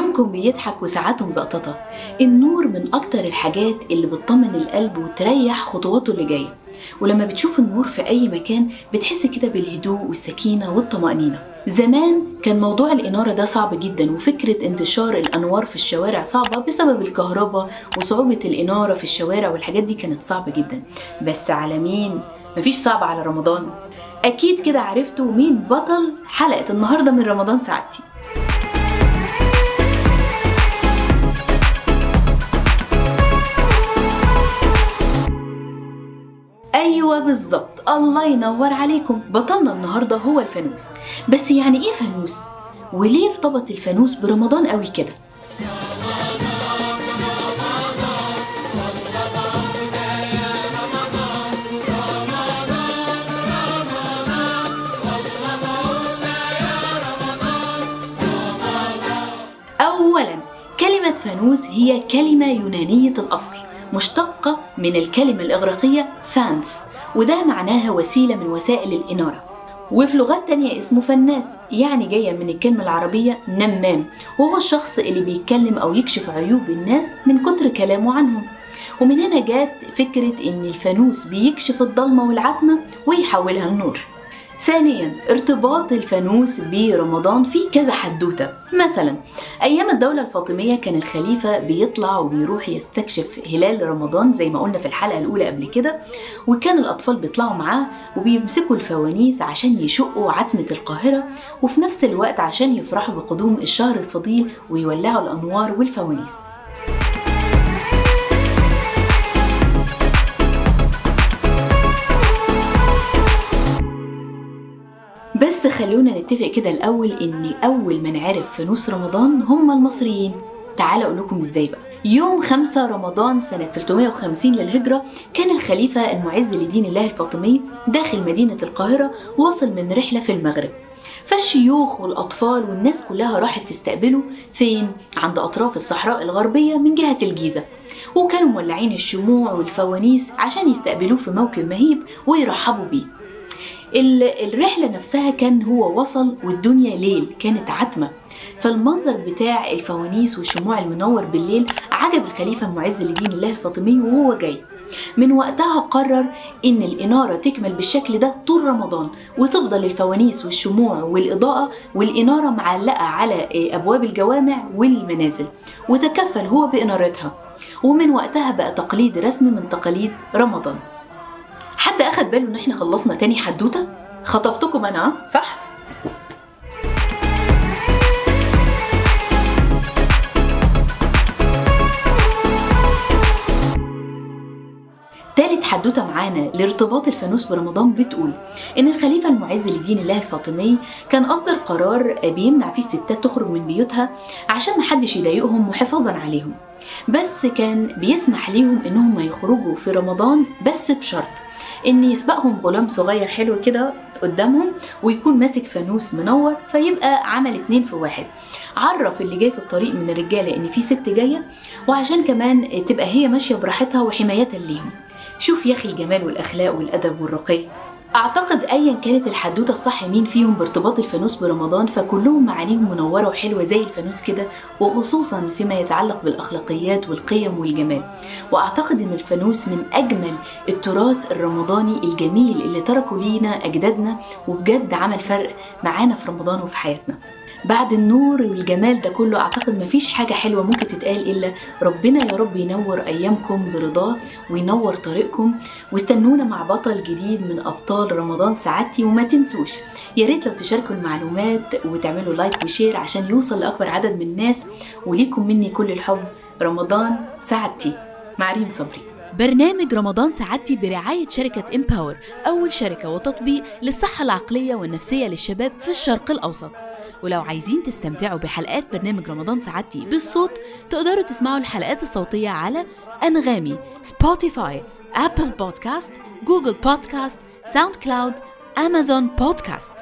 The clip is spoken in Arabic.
منكم بيضحك وساعاته مزقططة. النور من أكتر الحاجات اللي بتطمن القلب وتريح خطواته اللي جاية. ولما بتشوف النور في أي مكان بتحس كده بالهدوء والسكينة والطمأنينة. زمان كان موضوع الإنارة ده صعب جدا وفكرة انتشار الأنوار في الشوارع صعبة بسبب الكهرباء وصعوبة الإنارة في الشوارع والحاجات دي كانت صعبة جدا. بس على مين؟ مفيش صعب على رمضان. أكيد كده عرفتوا مين بطل حلقة النهاردة من رمضان سعادتي. أيوه بالظبط الله ينور عليكم. بطلنا النهارده هو الفانوس. بس يعني إيه فانوس؟ وليه ارتبط الفانوس برمضان قوي كده؟ اولا كلمة فانوس هي كلمة يونانية الأصل. مشتقة من الكلمة الإغريقية فانس وده معناها وسيلة من وسائل الإنارة. وفي لغات تانية اسمه فناس يعني جاية من الكلمة العربية نمام وهو الشخص اللي بيتكلم أو يكشف عيوب الناس من كتر كلامه عنهم. ومن هنا جات فكرة إن الفانوس بيكشف الضلمة والعتمة ويحولها لنور. ثانيا ارتباط الفانوس برمضان فيه كذا حدوتة. مثلا أيام الدولة الفاطمية كان الخليفة بيطلع وبيروح يستكشف هلال رمضان زي ما قلنا في الحلقة الأولى قبل كده وكان الأطفال بيطلعوا معاه وبيمسكوا الفوانيس عشان يشقوا عتمة القاهرة وفي نفس الوقت عشان يفرحوا بقدوم الشهر الفضيل ويولعوا الأنوار والفوانيس. بس خلونا نتفق كده الأول إن أول من عرف فانوس رمضان هم المصريين. تعالوا أقول لكم إزاي بقى. يوم 5 رمضان سنة 350 للهجرة كان الخليفة المعز لدين الله الفاطمي داخل مدينة القاهرة واصل من رحلة في المغرب. فالشيوخ والأطفال والناس كلها راحت تستقبله فين؟ عند أطراف الصحراء الغربية من جهة الجيزة. وكانوا مولعين الشموع والفوانيس عشان يستقبلوه في موكب مهيب ويرحبوا بيه. الرحلة نفسها كان هو وصل والدنيا ليل كانت عتمة. فالمنظر بتاع الفوانيس والشموع المنور بالليل عجب الخليفة المعز لدين الله الفاطمي وهو جاي. من وقتها قرر إن الإنارة تكمل بالشكل ده طول رمضان وتفضل الفوانيس والشموع والإضاءة والإنارة معلقة على أبواب الجوامع والمنازل وتكفل هو بإنارتها. ومن وقتها بقى تقليد رسمي من تقاليد رمضان. حد أخد باله إن إحنا خلصنا تاني حدوتة؟ خطفتكم أنا صح. تالت حدوتة معانا لارتباط الفانوس برمضان بتقول إن الخليفة المعز لدين الله الفاطمي كان أصدر قرار بيمنع فيه الستات تخرج من بيوتها عشان محدش يضايقهم وحفاظا عليهم بس كان بيسمح ليهم إنهم يخرجوا في رمضان بس بشرط إن يسبقهم غلام صغير حلو كده قدامهم ويكون ماسك فانوس منور فيبقى عمل اتنين في واحد. عرف اللي جاي في الطريق من الرجالة إن في ست جاية وعشان كمان تبقى هي ماشية براحتها وحمايه ليهم. شوف يا أخي الجمال والأخلاق والأدب والرقي. أعتقد ايا كانت الحدوتة الصح مين فيهم بارتباط الفانوس برمضان فكلهم معانيهم منورة وحلوة زي الفانوس كده وخصوصا فيما يتعلق بالأخلاقيات والقيم والجمال. وأعتقد إن الفانوس من أجمل التراث الرمضاني الجميل اللي تركوا لينا أجدادنا وبجد عمل فرق معانا في رمضان وفي حياتنا. بعد النور والجمال ده كله أعتقد مفيش حاجة حلوة ممكن تتقال إلا ربنا يا رب ينور أيامكم برضاه وينور طريقكم. واستنونا مع بطل جديد من أبطال رمضان سعادتي وما تنسوش. يا ريت لو تشاركوا المعلومات وتعملوا like و share عشان يوصل لأكبر عدد من الناس وليكم مني كل الحب. رمضان سعادتي. مع ريم صبري. برنامج رمضان سعادتي برعاية شركة Empower أول شركة وتطبيق للصحة العقلية والنفسية للشباب في الشرق الأوسط. ولو عايزين تستمتعوا بحلقات برنامج رمضان سعادتي بالصوت تقدروا تسمعوا الحلقات الصوتية على أنغامي Spotify Apple Podcast Google Podcast SoundCloud Amazon Podcast